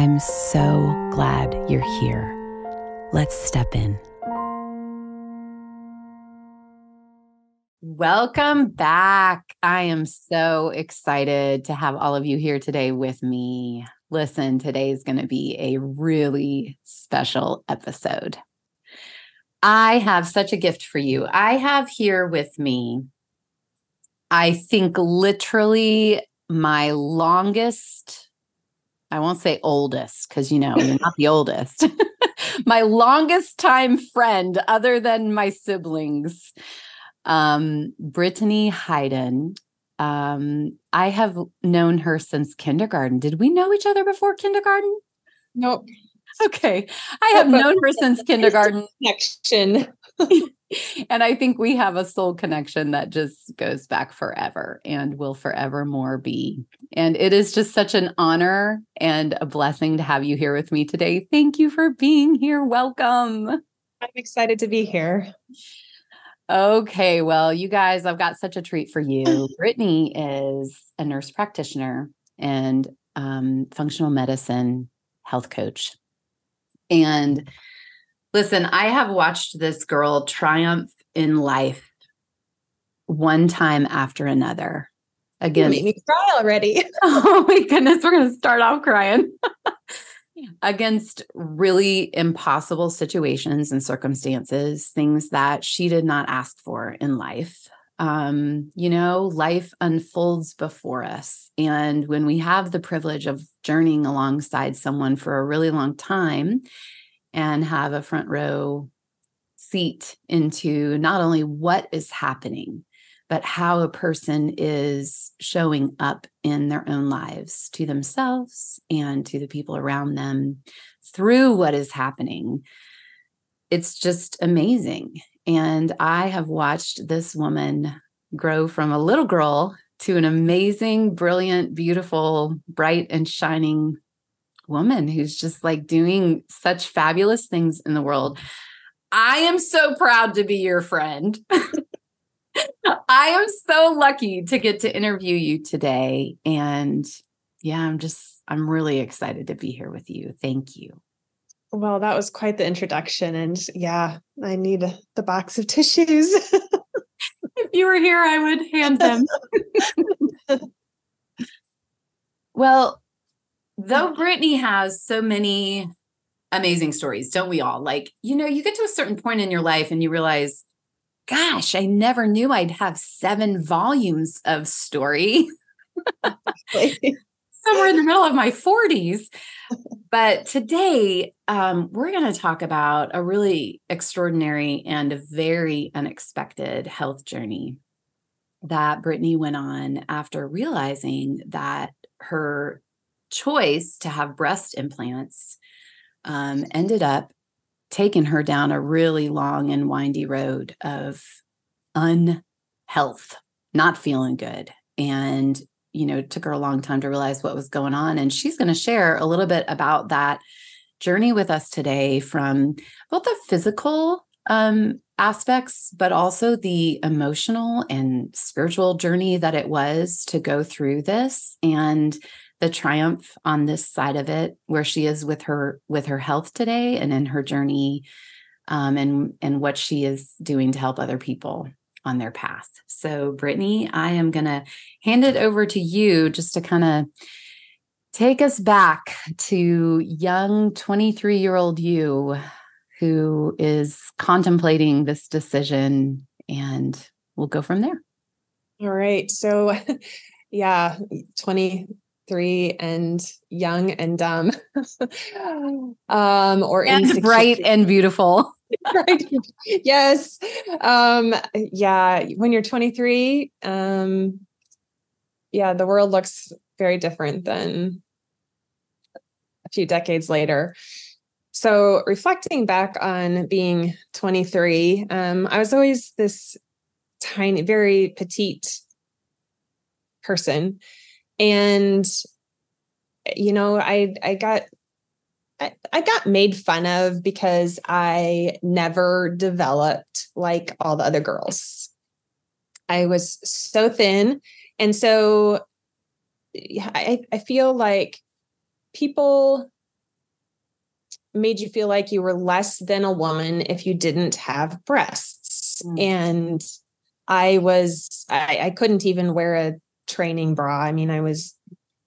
I'm so glad you're here. Let's step in. Welcome back. I am so excited to have all of you here today with me. Listen, today is going to be a really special episode. I have such a gift for you. I have here with me, I think, literally my longest, I won't say oldest, because you know, you're not the oldest, my longest time friend, other than my siblings um, Brittany Heyden. Um, I have known her since kindergarten. Did we know each other before kindergarten? Nope. Okay. I have known her since kindergarten. Connection. and I think we have a soul connection that just goes back forever and will forevermore be. And it is just such an honor and a blessing to have you here with me today. Thank you for being here. Welcome. I'm excited to be here. Okay, well, you guys, I've got such a treat for you. Brittany is a nurse practitioner and um, functional medicine health coach. And listen, I have watched this girl triumph in life one time after another. Again, made me cry already. oh my goodness, we're going to start off crying. against really impossible situations and circumstances, things that she did not ask for in life. Um, you know, life unfolds before us. And when we have the privilege of journeying alongside someone for a really long time and have a front row seat into not only what is happening, but how a person is showing up in their own lives to themselves and to the people around them through what is happening. It's just amazing. And I have watched this woman grow from a little girl to an amazing, brilliant, beautiful, bright, and shining woman who's just like doing such fabulous things in the world. I am so proud to be your friend. I am so lucky to get to interview you today. And yeah, I'm just, I'm really excited to be here with you. Thank you. Well, that was quite the introduction. And yeah, I need the box of tissues. if you were here, I would hand them. well, though Brittany has so many amazing stories, don't we all? Like, you know, you get to a certain point in your life and you realize gosh, I never knew I'd have seven volumes of story. Somewhere in the middle of my 40s. But today, um, we're going to talk about a really extraordinary and very unexpected health journey that Brittany went on after realizing that her choice to have breast implants um, ended up taking her down a really long and windy road of unhealth, not feeling good. And, you know, took her a long time to realize what was going on. And she's going to share a little bit about that journey with us today from both the physical um, aspects, but also the emotional and spiritual journey that it was to go through this. And the triumph on this side of it where she is with her with her health today and in her journey um, and and what she is doing to help other people on their path. So brittany i am going to hand it over to you just to kind of take us back to young 23 year old you who is contemplating this decision and we'll go from there. All right. So yeah 20 three and young and dumb. Um or and bright and beautiful. Right yes. Um yeah when you're 23 um yeah the world looks very different than a few decades later. So reflecting back on being 23 um i was always this tiny very petite person and you know i i got I, I got made fun of because I never developed like all the other girls. I was so thin. And so I, I feel like people made you feel like you were less than a woman if you didn't have breasts. Mm. And I was, I, I couldn't even wear a training bra. I mean, I was,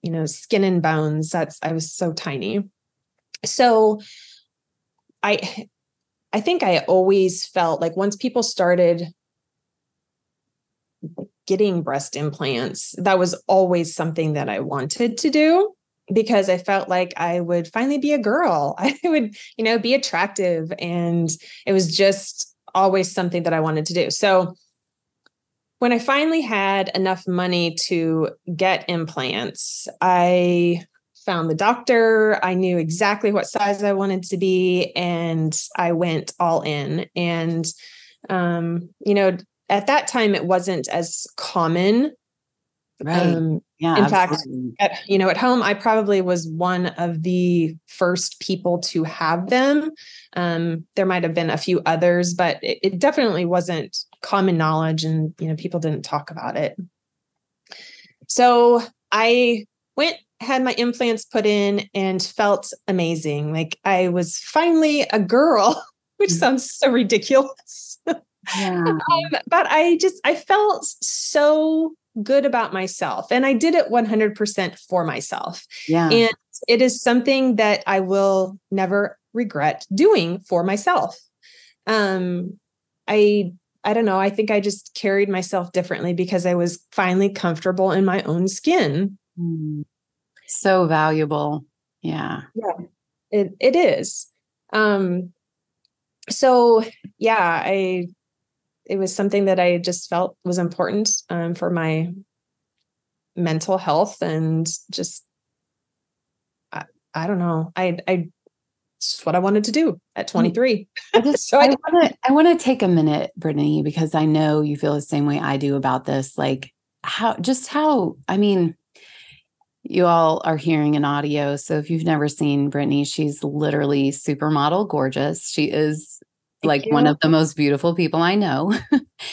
you know, skin and bones. That's, I was so tiny. So I, I think I always felt like once people started getting breast implants, that was always something that I wanted to do because I felt like I would finally be a girl. I would, you know, be attractive. And it was just always something that I wanted to do. So when I finally had enough money to get implants, I found the doctor. I knew exactly what size I wanted to be, and I went all in. And, um, you know, at that time, it wasn't as common. Right. Um, yeah. In absolutely. fact, at, you know, at home, I probably was one of the first people to have them. Um, there might have been a few others, but it, it definitely wasn't common knowledge, and you know, people didn't talk about it. So I went had my implants put in and felt amazing. Like I was finally a girl, which mm. sounds so ridiculous. Yeah. um, but I just I felt so good about myself and I did it 100% for myself. Yeah. And it is something that I will never regret doing for myself. Um I I don't know, I think I just carried myself differently because I was finally comfortable in my own skin. Mm. So valuable. Yeah. Yeah. It it is. Um so yeah, I it was something that I just felt was important um, for my mental health and just I, I don't know. I I it's what I wanted to do at mm. 23. I just so I want to I want to take a minute, Brittany, because I know you feel the same way I do about this. Like how just how I mean, you all are hearing an audio. So if you've never seen Brittany, she's literally supermodel gorgeous. She is Thank like you. one of the most beautiful people I know.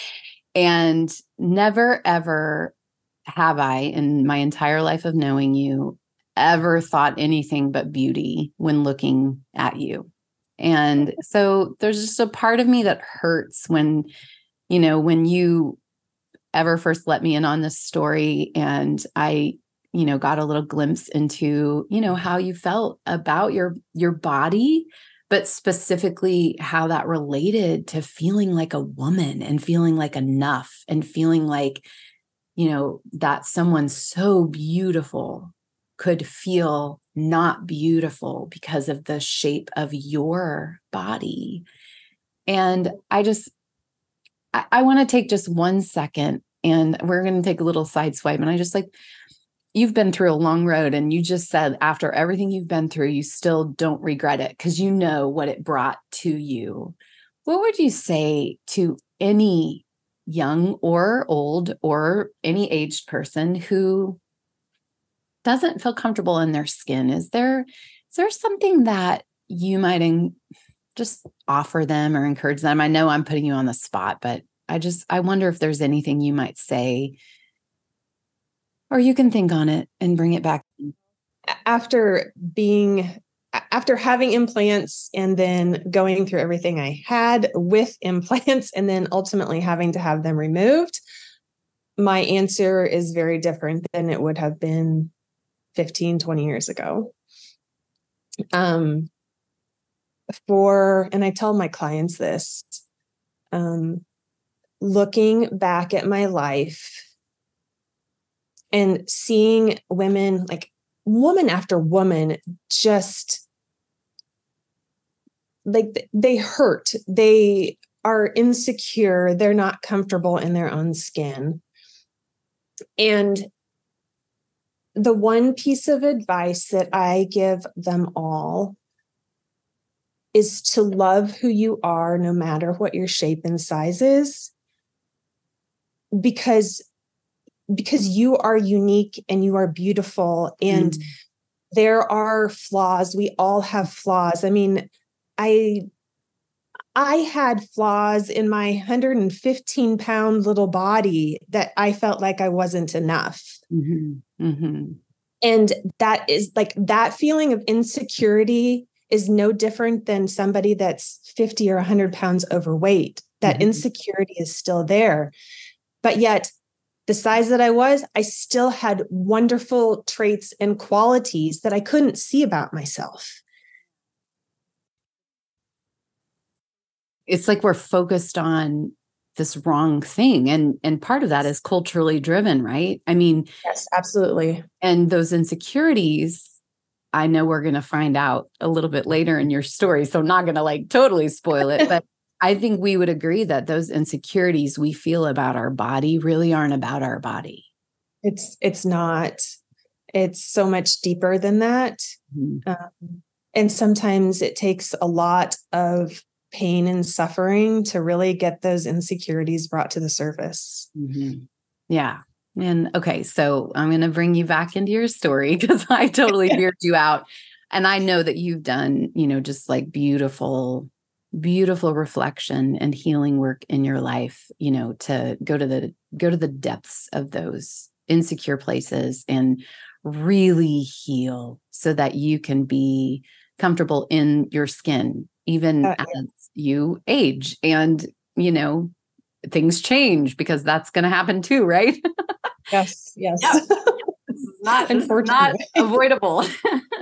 and never, ever have I, in my entire life of knowing you, ever thought anything but beauty when looking at you. And so there's just a part of me that hurts when, you know, when you ever first let me in on this story and I you know got a little glimpse into you know how you felt about your your body but specifically how that related to feeling like a woman and feeling like enough and feeling like you know that someone so beautiful could feel not beautiful because of the shape of your body. And i just i, I want to take just one second and we're going to take a little side swipe. And i just like you've been through a long road and you just said after everything you've been through you still don't regret it because you know what it brought to you. What would you say to any young or old or any aged person who doesn't feel comfortable in their skin. Is there is there something that you might in, just offer them or encourage them? I know i'm putting you on the spot but i just i wonder if there's anything you might say or you can think on it and bring it back. After being after having implants and then going through everything I had with implants and then ultimately having to have them removed, my answer is very different than it would have been 15, 20 years ago. Um, for, and I tell my clients this, um, looking back at my life and seeing women like woman after woman just like they hurt. They are insecure. They're not comfortable in their own skin. And the one piece of advice that i give them all is to love who you are no matter what your shape and size is because because you are unique and you are beautiful and mm. there are flaws we all have flaws i mean i i had flaws in my 115 pound little body that i felt like i wasn't enough mm-hmm. Mm-hmm. and that is like that feeling of insecurity is no different than somebody that's 50 or 100 pounds overweight. That mm-hmm. insecurity is still there. But yet, the size that I was, I still had wonderful traits and qualities that I couldn't see about myself. It's like we're focused on this wrong thing and and part of that is culturally driven right i mean yes absolutely and those insecurities i know we're going to find out a little bit later in your story so i'm not going to like totally spoil it but I think we would agree that those insecurities we feel about our body really aren't about our body. It's it's not. It's so much deeper than that. Mm-hmm. Um, and sometimes it takes a lot of pain and suffering to really get those insecurities brought to the surface. Mm-hmm. Yeah. And okay, so I'm going to bring you back into your story because I totally veered you out. And I know that you've done, you know, just like beautiful beautiful reflection and healing work in your life you know to go to the go to the depths of those insecure places and really heal so that you can be comfortable in your skin even uh, as you age and you know things change because that's going to happen too right yes yes yeah. not not avoidable.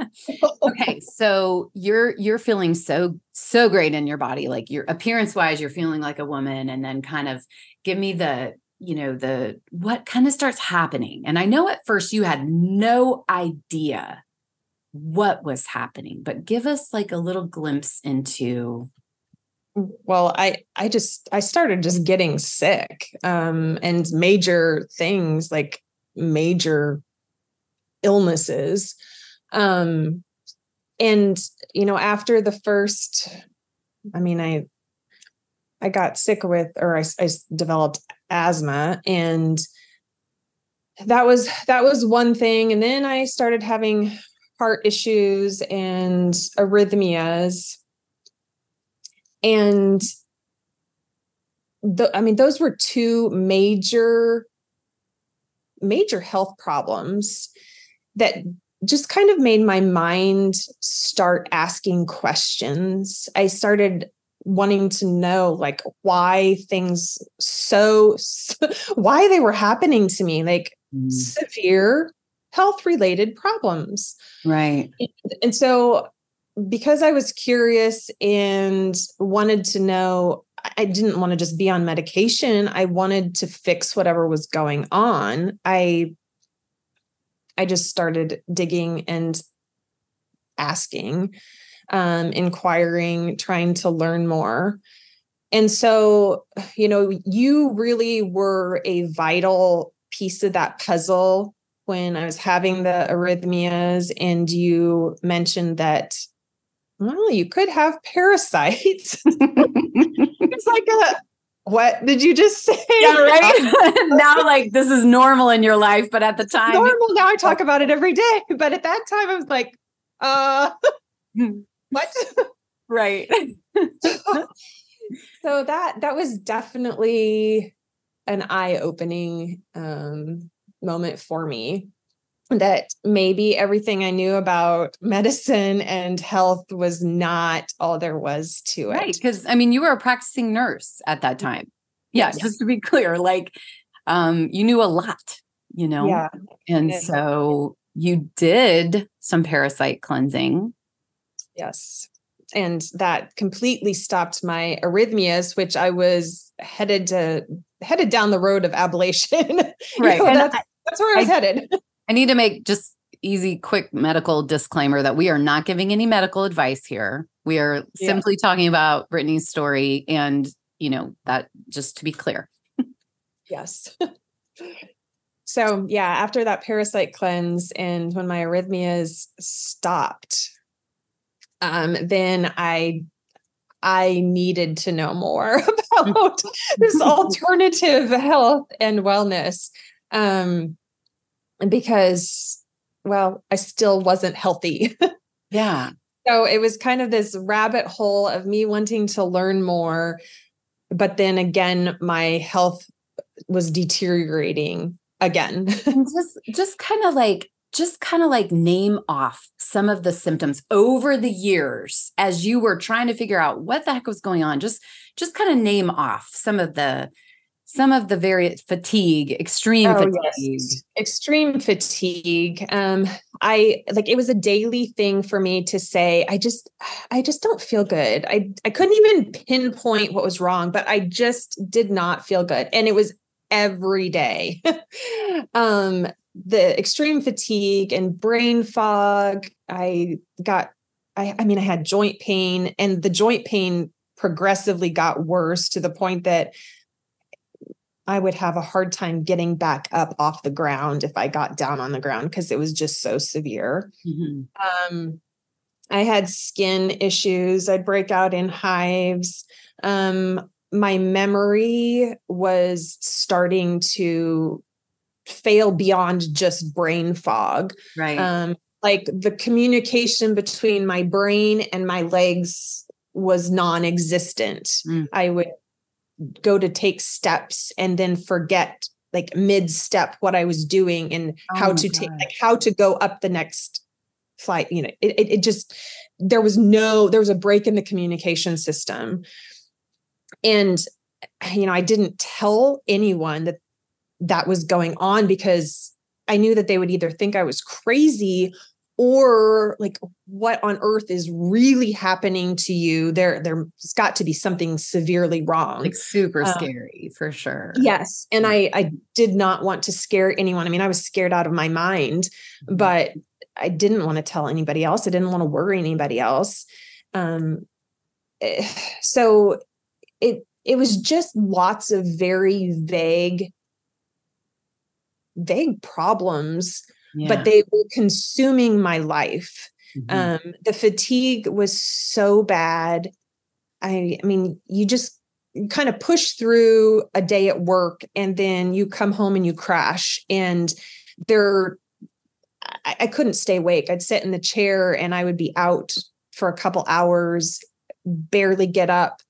okay, so you're you're feeling so so great in your body, like your appearance wise, you're feeling like a woman, and then kind of give me the you know the what kind of starts happening. And I know at first you had no idea what was happening, but give us like a little glimpse into well i i just i started just getting sick um and major things like major illnesses um and you know after the first i mean i i got sick with or i, I developed asthma and that was that was one thing and then i started having heart issues and arrhythmias and the, i mean those were two major major health problems that just kind of made my mind start asking questions. I started wanting to know like why things so why they were happening to me like mm. severe health related problems. Right. And so because i was curious and wanted to know i didn't want to just be on medication. I wanted to fix whatever was going on. I I just started digging and asking, um, inquiring, trying to learn more. And so, you know, you really were a vital piece of that puzzle when I was having the arrhythmias, and you mentioned that, well, you could have parasites. it's like a what did you just say? Yeah, right. now, like this is normal in your life, but at the time, normal. Now I talk about it every day, but at that time, I was like, uh, what? right. so, so that that was definitely an eye-opening um, moment for me that maybe everything I knew about medicine and health was not all there was to it. Right. Because I mean, you were a practicing nurse at that time. Yeah, yes. just to be clear, like um, you knew a lot, you know? Yeah. And so you did some parasite cleansing. Yes. And that completely stopped my arrhythmias, which I was headed to headed down the road of ablation. right. know, that's, that's where I was I, headed. I need to make just easy, quick medical disclaimer that we are not giving any medical advice here. We are yeah. simply talking about Brittany's story and, you know, that just to be clear. yes. so, yeah, after that parasite cleanse and when my arrhythmias stopped, um, then I I needed to know more about this alternative health and wellness. Um, because, well, I still wasn't healthy. yeah. So it was kind of this rabbit hole of me wanting to learn more. But then again, my health was deteriorating again. just just kind of like just kind of like name off some of the symptoms over the years as you were trying to figure out what the heck was going on just just kind of name off some of the some of the very fatigue extreme oh, fatigue yes. extreme fatigue um i like it was a daily thing for me to say i just i just don't feel good i i couldn't even pinpoint what was wrong but i just did not feel good and it was every day um the extreme fatigue and brain fog. I got, I, I mean, I had joint pain, and the joint pain progressively got worse to the point that I would have a hard time getting back up off the ground if I got down on the ground because it was just so severe. Mm-hmm. Um, I had skin issues. I'd break out in hives. Um, my memory was starting to fail beyond just brain fog. Right. Um, like the communication between my brain and my legs was non-existent. Mm. I would go to take steps and then forget like mid step what I was doing and oh how to take like how to go up the next flight. You know, it, it, it just there was no there was a break in the communication system. And you know, I didn't tell anyone that that was going on because I knew that they would either think I was crazy or like what on earth is really happening to you? There there's got to be something severely wrong. Like super um, scary for sure. yes and i i did not want to scare anyone. I mean i was scared out of my mind mm-hmm. but i didn't want to tell anybody else. I didn't want to worry anybody else. Um eh, so it it was just lots of very vague vague problems, yeah. but they were consuming my life. Mm-hmm. Um, the fatigue was so bad. I, I mean, you just kind of push through a day at work and then you come home and you crash. And there, I, I couldn't stay awake. I'd sit in the chair and I would be out for a couple hours, barely get up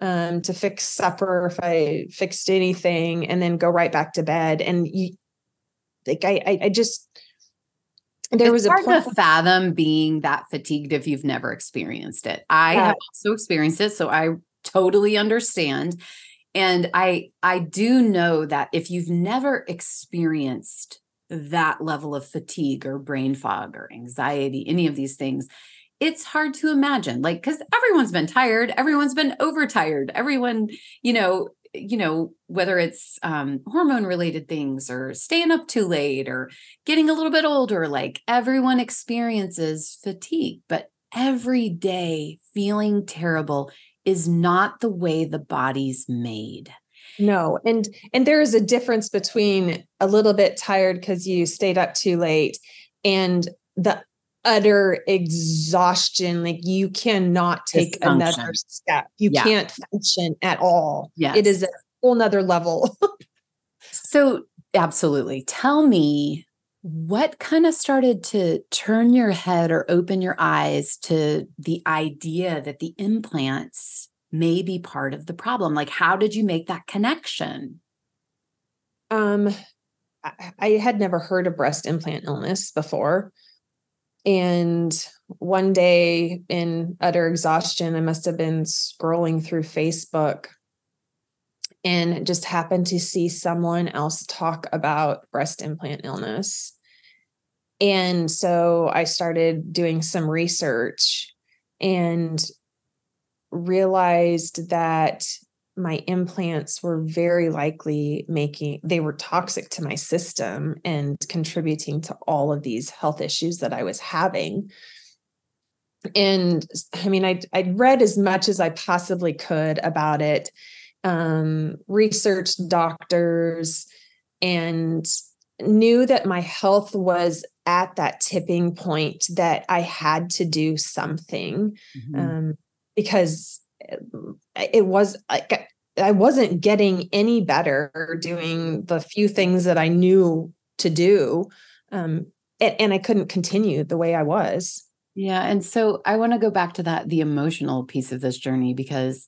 um, to fix supper if I fixed anything, and then go right back to bed. And you, like I, I, I just there it's was hard a point- to fathom being that fatigued if you've never experienced it. I yeah. have also experienced it, so I totally understand. And I I do know that if you've never experienced that level of fatigue or brain fog or anxiety, any of these things, it's hard to imagine. Like, because everyone's been tired, everyone's been overtired, everyone, you know, you know, whether it's um, hormone related things or staying up too late or getting a little bit older, like everyone experiences fatigue, but every day feeling terrible is not the way the body's made. No. And and there is a difference between a little bit tired because you stayed up too late and the utter exhaustion like you cannot take another step. You yeah. can't function at all. Yeah it is a whole nother level. So absolutely. Tell me what kind of started to turn your head or open your eyes to the idea that the implants may be part of the problem? Like how did you make that connection? Um I, I had never heard of breast implant illness before and one day in utter exhaustion, I must have been scrolling through Facebook and just happened to see someone else talk about breast implant illness. And so I started doing some research and realized that my implants were very likely making they were toxic to my system and contributing to all of these health issues that I was having and I mean I I read as much as I possibly could about it um researched doctors and knew that my health was at that tipping point that I had to do something mm-hmm. um because it was like I wasn't getting any better doing the few things that I knew to do. Um, and, and I couldn't continue the way I was. Yeah. And so I want to go back to that, the emotional piece of this journey, because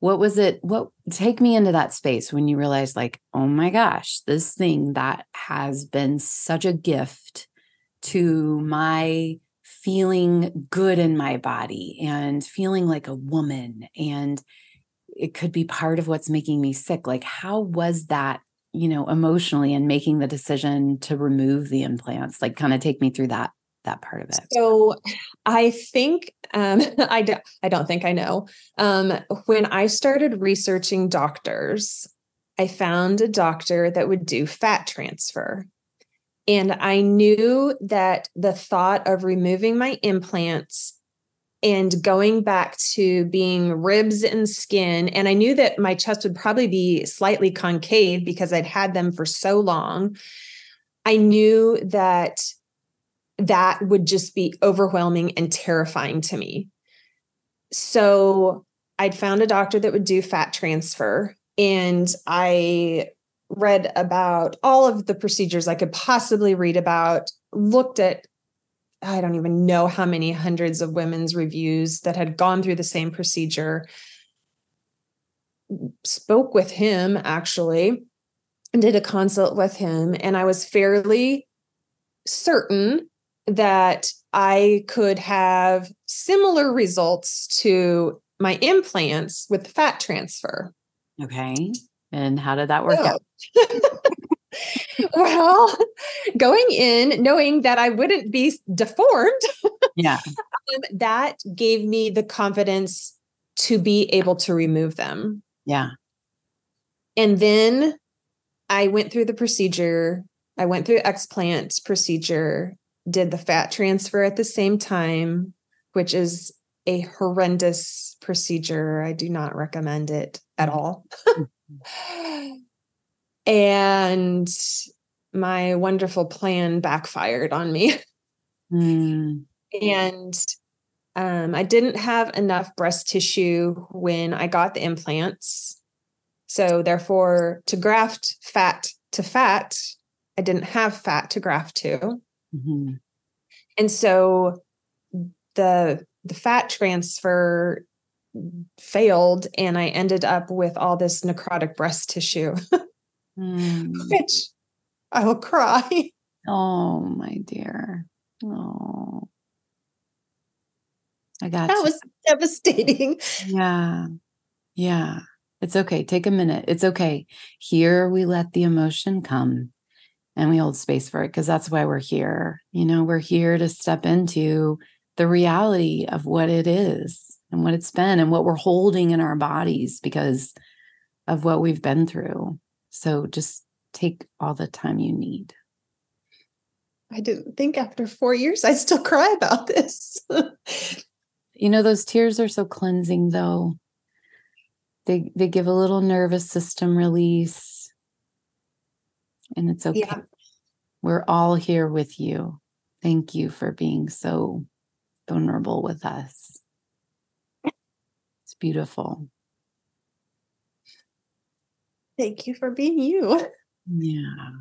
what was it? What take me into that space when you realized, like, oh my gosh, this thing that has been such a gift to my feeling good in my body and feeling like a woman. And it could be part of what's making me sick. Like how was that you know emotionally and making the decision to remove the implants? Like kind of take me through that that part of it. So i think um i don't i don't think i know. Um when i started researching doctors i found a doctor that would do fat transfer and I knew that the thought of removing my implants and going back to being ribs and skin, and I knew that my chest would probably be slightly concave because I'd had them for so long. I knew that that would just be overwhelming and terrifying to me. So I'd found a doctor that would do fat transfer and I read about all of the procedures I could possibly read about, looked at I don't even know how many hundreds of women's reviews that had gone through the same procedure. Spoke with him actually and did a consult with him. And I was fairly certain that I could have similar results to my implants with fat transfer. Okay. And how did that work oh. out? well, going in knowing that I wouldn't be deformed, yeah, um, that gave me the confidence to be able to remove them. Yeah. And then I went through the procedure. I went through explant procedure, did the fat transfer at the same time, which is a horrendous procedure. I do not recommend it at all. And my wonderful plan backfired on me. Mm. And um, I didn't have enough breast tissue when I got the implants. So, therefore, to graft fat to fat, I didn't have fat to graft to. Mm-hmm. And so the the fat transfer failed and I ended up with all this necrotic breast tissue, mm. which I will cry. Oh, my dear. Oh, I got that you. was devastating. Yeah. Yeah. It's okay. Take a minute. It's okay. Here we let the emotion come and we hold space for it because that's why we're here. You know, we're here to step into the reality of what it is and what it's been and what we're holding in our bodies because of what we've been through. So just take all the time you need. I didn't think after four years I'd still cry about this. you know, those tears are so cleansing though. They they give a little nervous system release. And it's okay. Yeah. We're all here with you. Thank you for being so vulnerable with us. Beautiful. Thank you for being you. Yeah.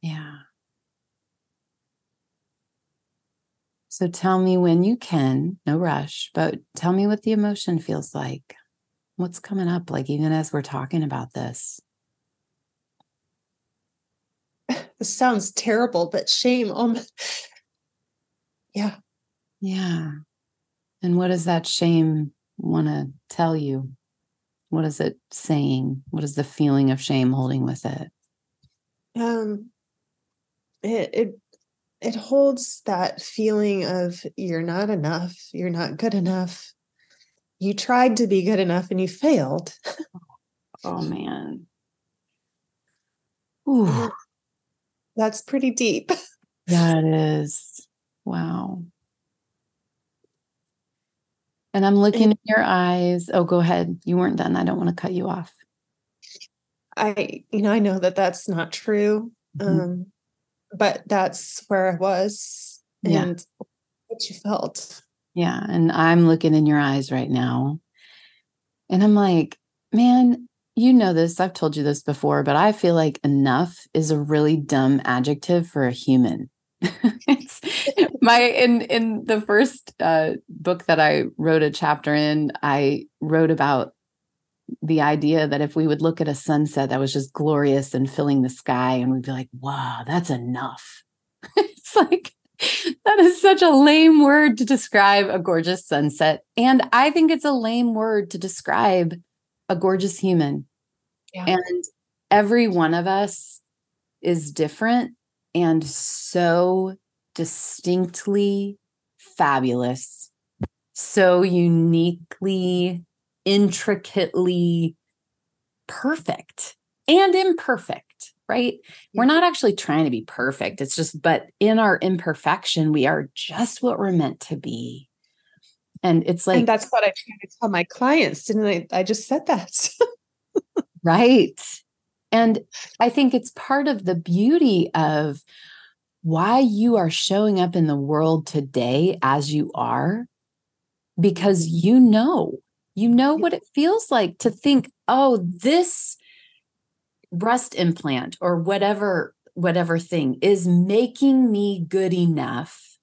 Yeah. So tell me when you can, no rush, but tell me what the emotion feels like. What's coming up, like even as we're talking about this? This sounds terrible, but shame. Um, yeah. Yeah. And what does that shame want to tell you? What is it saying? What is the feeling of shame holding with it? Um it it it holds that feeling of you're not enough, you're not good enough. You tried to be good enough and you failed. oh man. Ooh. That's pretty deep. Yeah, it is. Wow. And I'm looking in your eyes. Oh, go ahead. You weren't done. I don't want to cut you off. I, you know, I know that that's not true. Mm-hmm. Um, but that's where I was and yeah. what you felt. Yeah. And I'm looking in your eyes right now. And I'm like, man, you know this. I've told you this before, but I feel like enough is a really dumb adjective for a human. my in in the first uh, book that I wrote a chapter in, I wrote about the idea that if we would look at a sunset that was just glorious and filling the sky, and we'd be like, "Wow, that's enough." it's like that is such a lame word to describe a gorgeous sunset. And I think it's a lame word to describe a gorgeous human. Yeah. And every one of us is different and so distinctly fabulous, so uniquely, intricately perfect and imperfect, right? We're not actually trying to be perfect. It's just, but in our imperfection, we are just what we're meant to be. And it's like, and that's what I try to tell my clients. Didn't I? I just said that. right. And I think it's part of the beauty of why you are showing up in the world today as you are, because you know, you know what it feels like to think, oh, this breast implant or whatever whatever thing is making me good enough.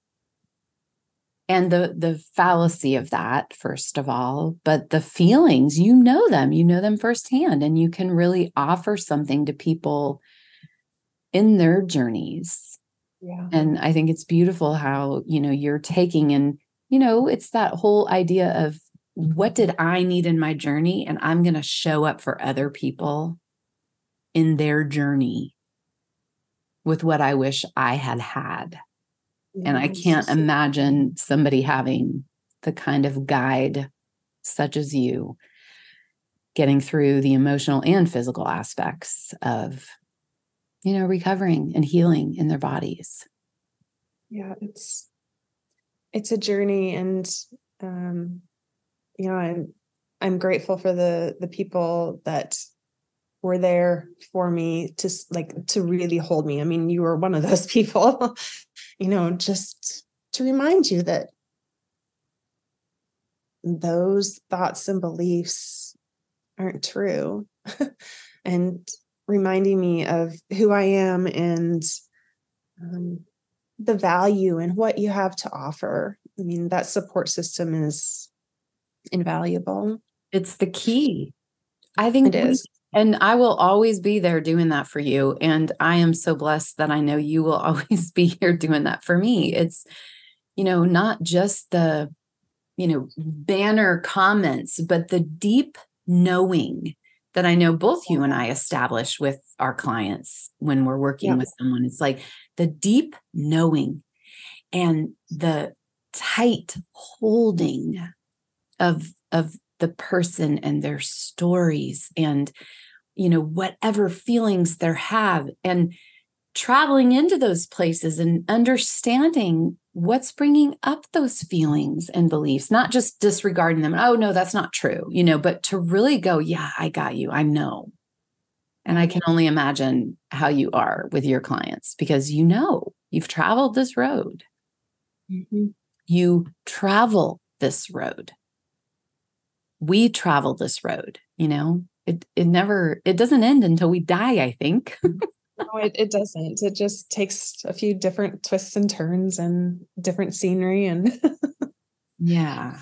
And the the fallacy of that first of all but the feelings you know them. You know them firsthand and you can really offer something to people in their journeys yeah. And i think it's beautiful how you know you're taking and you know it's that whole idea of what did i need in my journey and i'm going to show up for other people in their journey with what i wish i had had. And I can't imagine somebody having the kind of guide such as you getting through the emotional and physical aspects of you know recovering and healing in their bodies. Yeah it's it's a journey and um you know i'm i'm grateful for the the people that were there for me to like to really hold me. I mean you were one of those people you know, just to remind you that those thoughts and beliefs aren't true. And reminding me of who I am and um, the value and what you have to offer. I mean, that support system is invaluable. It's the key. I think it is. And I will always be there doing that for you. And I am so blessed that I know you will always be here doing that for me. It's, you know, not just the, you know, banner comments, but the deep knowing that I know both you and I establish with our clients when we're working yeah. with someone. It's like the deep knowing and the tight holding of of the person and their stories and you know whatever feelings they have and traveling into those places and understanding what's bringing up those feelings and beliefs? Not just disregarding them oh no that's not true you know but to really go yeah i got you. I know. And i can only imagine how you are with your clients because you know you've traveled this road. Mm-hmm. you travel this road. We travel this road you know? It it never it doesn't end until we die i think no it, it doesn't. It just takes a few different twists and turns and different scenery and yeah.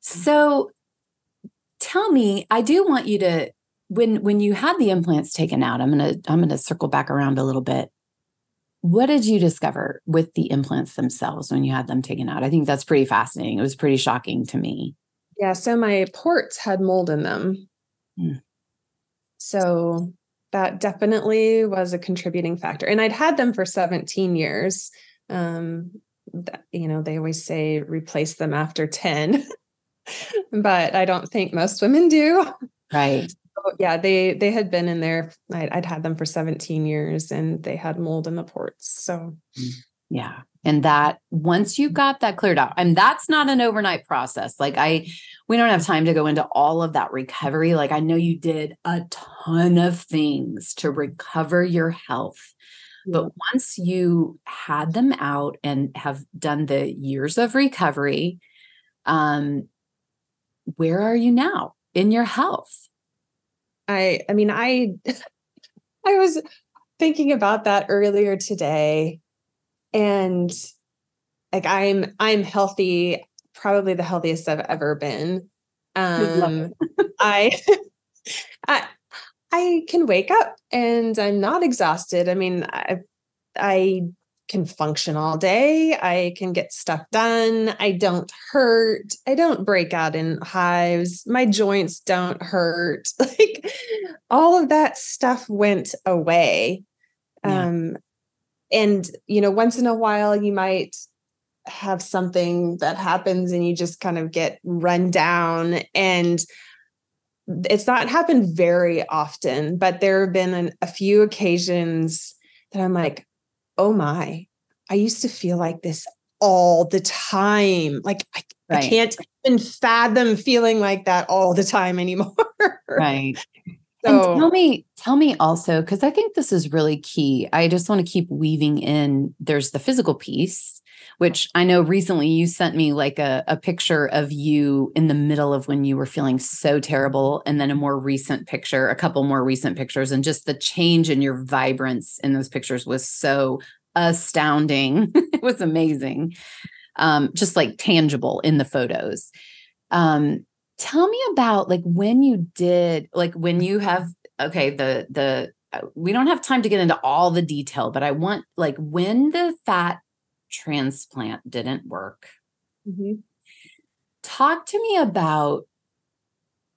So tell me i do want you to when when you had the implants taken out i'm gonna i'm gonna circle back around a little bit. What did you discover with the implants themselves when you had them taken out? I think that's pretty fascinating. It was pretty shocking to me. Yeah so my ports had mold in them. Mm. So that definitely was a contributing factor. And I'd had them for 17 years. Um, that, you know, they always say replace them after 10, but I don't think most women do. Right. So, yeah, they they had been in there. I'd, I'd, had them for 17 years, and they had mold in the ports. So, yeah, and that once you got that cleared out, and that's not an overnight process. Like I we don't have time to go into all of that recovery. Like, I know you did a ton of things to recover your health. But once you had them out and have done the years of recovery, um, where are you now in your health? I I mean, I I was thinking about that earlier today and like I'm I'm healthy probably the healthiest I've ever been. Um, I, I, I can wake up and I'm not exhausted. I mean, I've I can function all day. I can get stuff done. I don't hurt. I don't break out in hives. My joints don't hurt. Like all of that stuff went away. Yeah. Um, and, you know, once in a while, you might have something that happens and you just kind of get run down. And it's not happened very often, but there have been an, a few occasions that I'm like, oh my, I used to feel like this all the time. Like I, right. I can't even fathom feeling like that all the time anymore. right. So, and tell me, tell me also, because I think this is really key. I just want to keep weaving in. There's the physical piece, which I know recently you sent me like a, a picture of you in the middle of when you were feeling so terrible, and then a more recent picture, a couple more recent pictures, and just the change in your vibrance in those pictures was so astounding. it was amazing. Um, just like tangible in the photos. Um, tell me about like when you did like when you have okay the the uh, we don't have time to get into all the detail but i want like when the fat transplant didn't work mm-hmm. talk to me about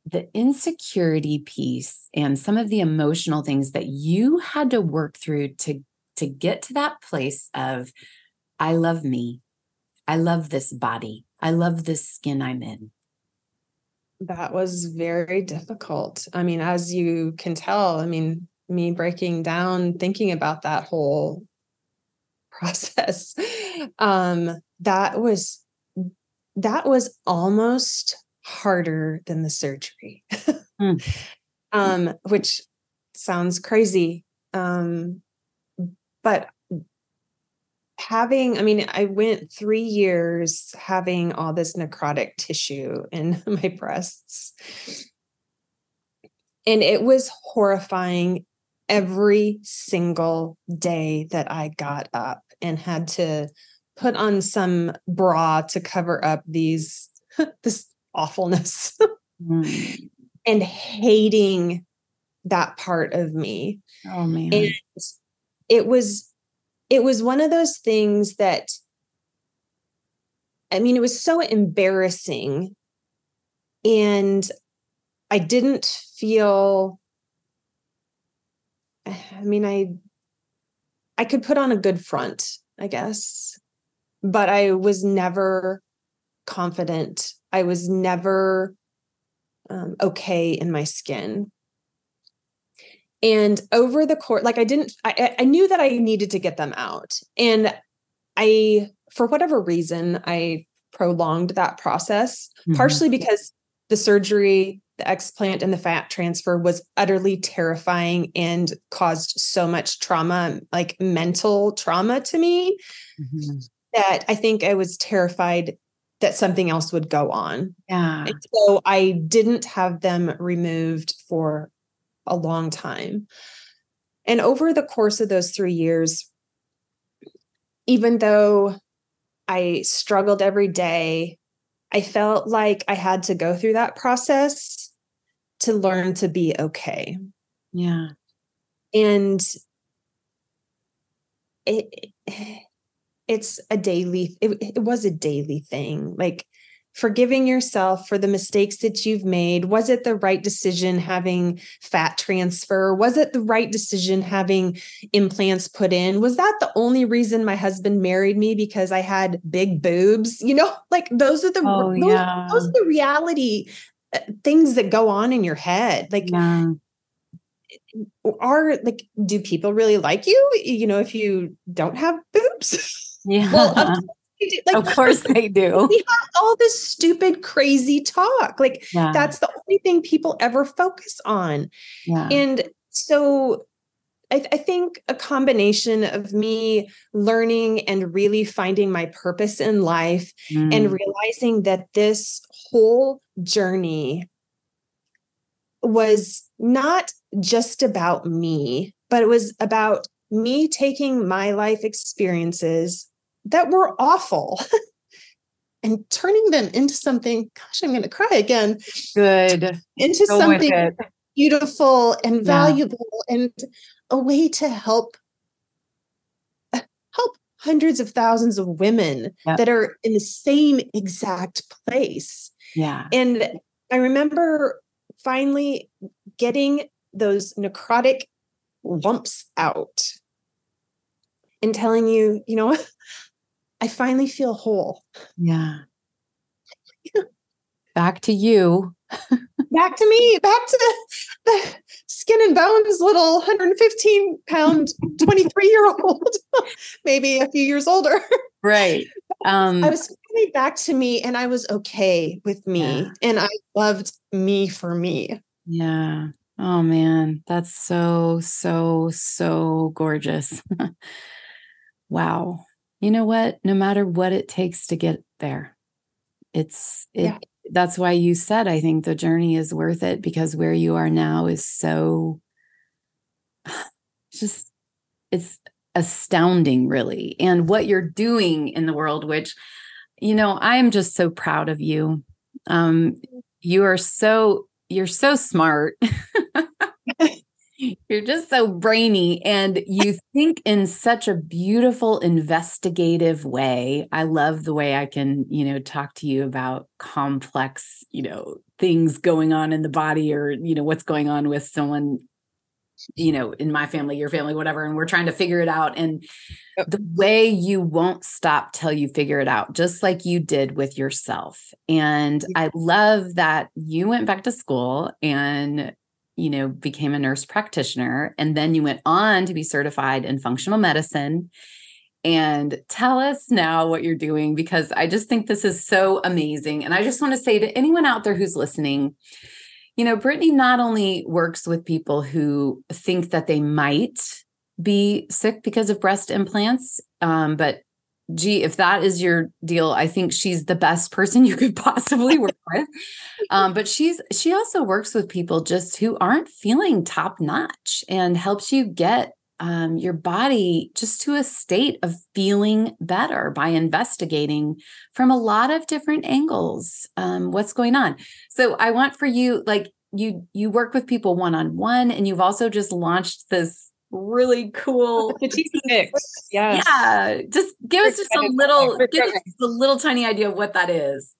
the insecurity piece and some of the emotional things that you had to work through to to get to that place of i love me. I love this body. I love this skin i'm in that was very difficult. I mean, as you can tell, I mean, me breaking down, thinking about that whole process, um, that was that was almost harder than the surgery. mm. um, which sounds crazy. Um, but having, I mean, I went three years having all this necrotic tissue in my breasts. And it was horrifying every single day that I got up and had to put on some bra to cover up these this awfulness mm. and hating that part of me. Oh man. And it was it was one of those things that I mean, it was so embarrassing. And I didn't feel, I mean, I I could put on a good front, I guess, but I was never confident. I was never um, okay in my skin and over the course like i didn't I, I knew that i needed to get them out and i for whatever reason i prolonged that process mm-hmm. partially because the surgery the explant and the fat transfer was utterly terrifying and caused so much trauma like mental trauma to me mm-hmm. that i think i was terrified that something else would go on yeah and so i didn't have them removed for a long time. And over the course of those three years, even though I struggled every day, I felt like I had to go through that process to learn to be okay. Yeah. And it it's a daily it, it was a daily thing. Like forgiving yourself for the mistakes that you've made. Was it the right decision having fat transfer? Was it the right decision having implants put in? Was that the only reason my husband married me because I had big boobs? You know, like those are the oh, those, yeah. those are the reality uh, things that go on in your head. Like yeah. are like do people really like you, you know, if you don't have boobs? Yeah. well, like, of course they do. We have all this stupid, crazy talk. Like yeah. that's the only thing people ever focus on. Yeah. And so I, I, think a combination of me learning and really finding my purpose in life mm. and realizing that this whole journey was not just about me, but it was about me taking my life experiences that were awful and turning them into something, gosh, I'm going to cry again. Good. Into Go something beautiful and valuable yeah. and a way to help uh, help hundreds of thousands of women yep. that are in the same exact place. Yeah. And I remember finally getting those necrotic lumps out and telling you, you know, I finally feel whole. Yeah. Back to you. back to me, back to the, the skin and bones little 115 pound 23 year old, maybe a few years older. Right. Um, I was finally back to me and I was okay with me yeah. and I loved me for me. Yeah. Oh man, that's so, so, so gorgeous. wow. You know what? No matter what it takes to get there, it's it yeah. that's why you said I think the journey is worth it because where you are now is so just it's astounding really and what you're doing in the world which you know I am just so proud of you. Um you are so you're so smart You're just so brainy and you think in such a beautiful investigative way. I love the way I can, you know, talk to you about complex, you know, things going on in the body or, you know, what's going on with someone you know, in my family, your family, whatever, and we're trying to figure it out. And yep. the way you won't stop till you figure it out, just like you did with yourself. And I love that you went back to school and you know, became a nurse practitioner. And then you went on to be certified in functional medicine. And tell us now what you're doing because I just think this is so amazing. And I just want to say to anyone out there who's listening, you know, Brittany not only works with people who think that they might be sick because of breast implants, um, but gee, if that is your deal, I think she's the best person you could possibly work with. Um, but she's she also works with people just who aren't feeling top notch and helps you get um, your body just to a state of feeling better by investigating from a lot of different angles um, what's going on. So I want for you, like you, you work with people one on one, and you've also just launched this really cool fatigue. Yes. Yeah. Just give us just a little give us a little tiny idea of what that is.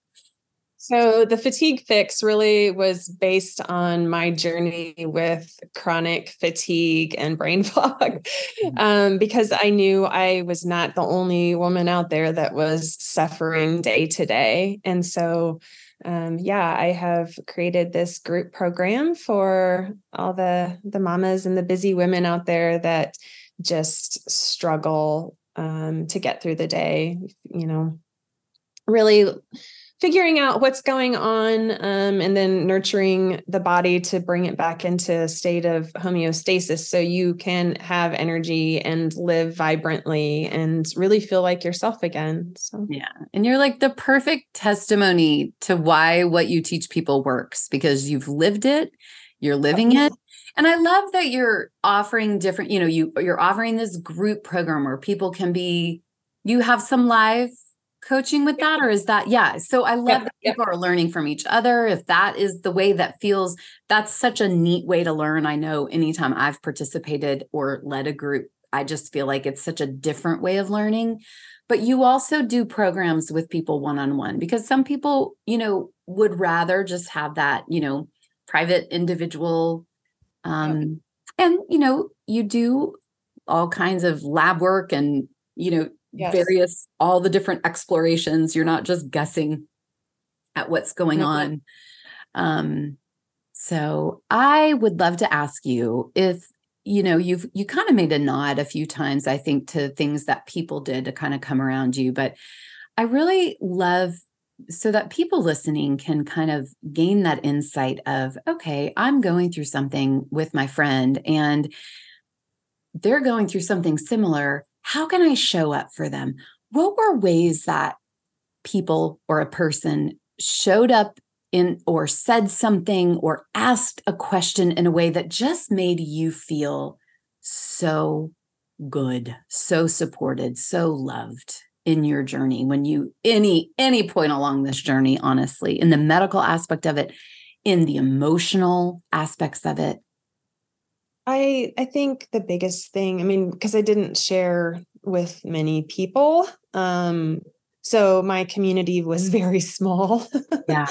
So the fatigue fix really was based on my journey with chronic fatigue and brain fog, mm-hmm. um, because I knew I was not the only woman out there that was suffering day to day, and so um, yeah, I have created this group program for all the the mamas and the busy women out there that just struggle um, to get through the day. You know, really figuring out what's going on um, and then nurturing the body to bring it back into a state of homeostasis so you can have energy and live vibrantly and really feel like yourself again so. Yeah and you're like the perfect testimony to why what you teach people works because you've lived it you're living it and i love that you're offering different you know you you're offering this group program where people can be you have some live coaching with that or is that yeah so i love yeah, that people yeah. are learning from each other if that is the way that feels that's such a neat way to learn i know anytime i've participated or led a group i just feel like it's such a different way of learning but you also do programs with people one-on-one because some people you know would rather just have that you know private individual um and you know you do all kinds of lab work and you know yes. various all the different explorations you're not just guessing at what's going mm-hmm. on um so i would love to ask you if you know you've you kind of made a nod a few times i think to things that people did to kind of come around you but i really love so that people listening can kind of gain that insight of okay i'm going through something with my friend and they're going through something similar how can I show up for them? What were ways that people or a person showed up in or said something or asked a question in a way that just made you feel so good, so supported, so loved in your journey when you any any point along this journey honestly in the medical aspect of it in the emotional aspects of it I I think the biggest thing, I mean, because I didn't share with many people. Um, so my community was very small. Yeah.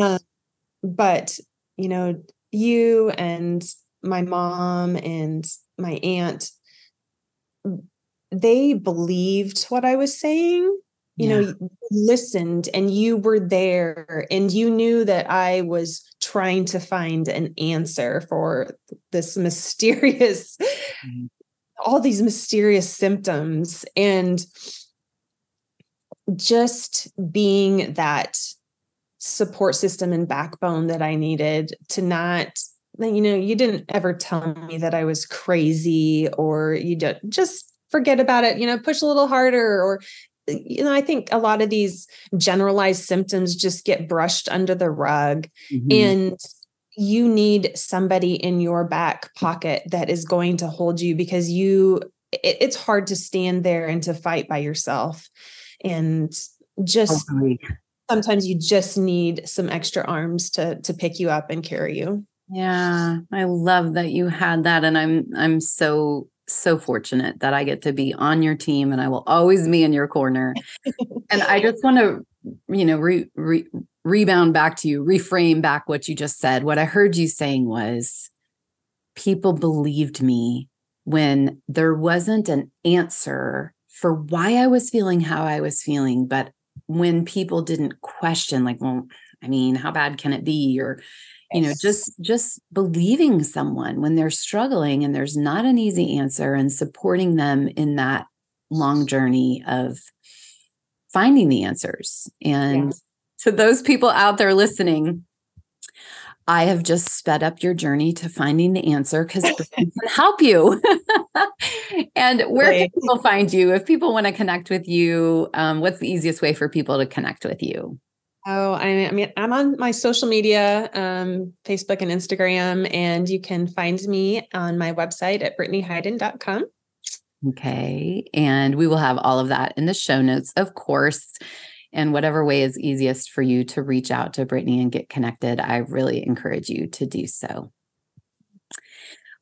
uh, but, you know, you and my mom and my aunt, they believed what I was saying you yeah. know listened and you were there and you knew that i was trying to find an answer for this mysterious mm-hmm. all these mysterious symptoms and just being that support system and backbone that i needed to not you know you didn't ever tell me that i was crazy or you just forget about it you know push a little harder or you know, I think a lot of these generalized symptoms just get brushed under the rug. Mm-hmm. And you need somebody in your back pocket that is going to hold you because you, it, it's hard to stand there and to fight by yourself. And just totally. sometimes you just need some extra arms to to pick you up and carry you. Yeah, I love that you had that and I'm I'm so so fortunate that I get to be on your team and I will always be in your corner. and I just want to, you know, re, re, rebound back to you, reframe back what you just said. What I heard you saying was people believed me when there wasn't an answer for why I was feeling how I was feeling. But when people didn't question, like, well, I mean, how bad can it be? Or you know just just believing someone when they're struggling and there's not an easy answer and supporting them in that long journey of finding the answers and yeah. to those people out there listening I have just sped up your journey to finding the answer because can help you. and where right. can people find you? If people want to connect with you, um, what's the easiest way for people to connect with you? Oh, I mean, I'm on my social media, um, Facebook and Instagram, and you can find me on my website at brittanyheyden.com. Okay. And we will have all of that in the show notes, of course. And whatever way is easiest for you to reach out to Brittany and get connected, I really encourage you to do so.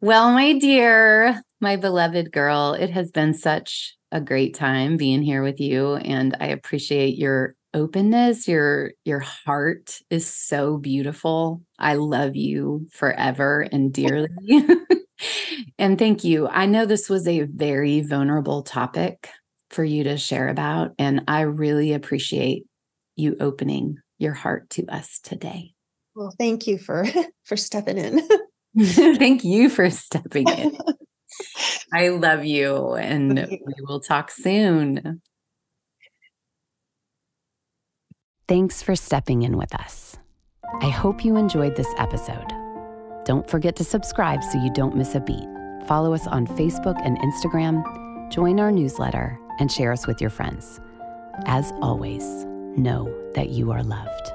Well, my dear, my beloved girl, it has been such a great time being here with you. And I appreciate your openness your your heart is so beautiful. I love you forever and dearly. And thank you. I know this was a very vulnerable topic for you to share about and i really appreciate you opening your heart to us today. Well thank you for for stepping in. Thank you for stepping in. I love you and we will talk soon Thanks for stepping in with us. I hope you enjoyed this episode. Don't forget to subscribe so you don't miss a beat. Follow us on Facebook and Instagram, join our newsletter, and share us with your friends. As always, know that you are loved.